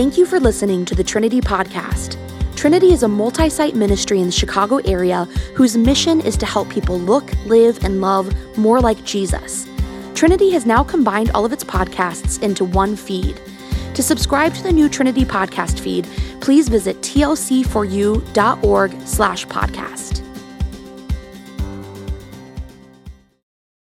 Thank you for listening to the Trinity Podcast. Trinity is a multi site ministry in the Chicago area whose mission is to help people look, live, and love more like Jesus. Trinity has now combined all of its podcasts into one feed. To subscribe to the new Trinity podcast feed, please visit tlc4u.org slash podcast.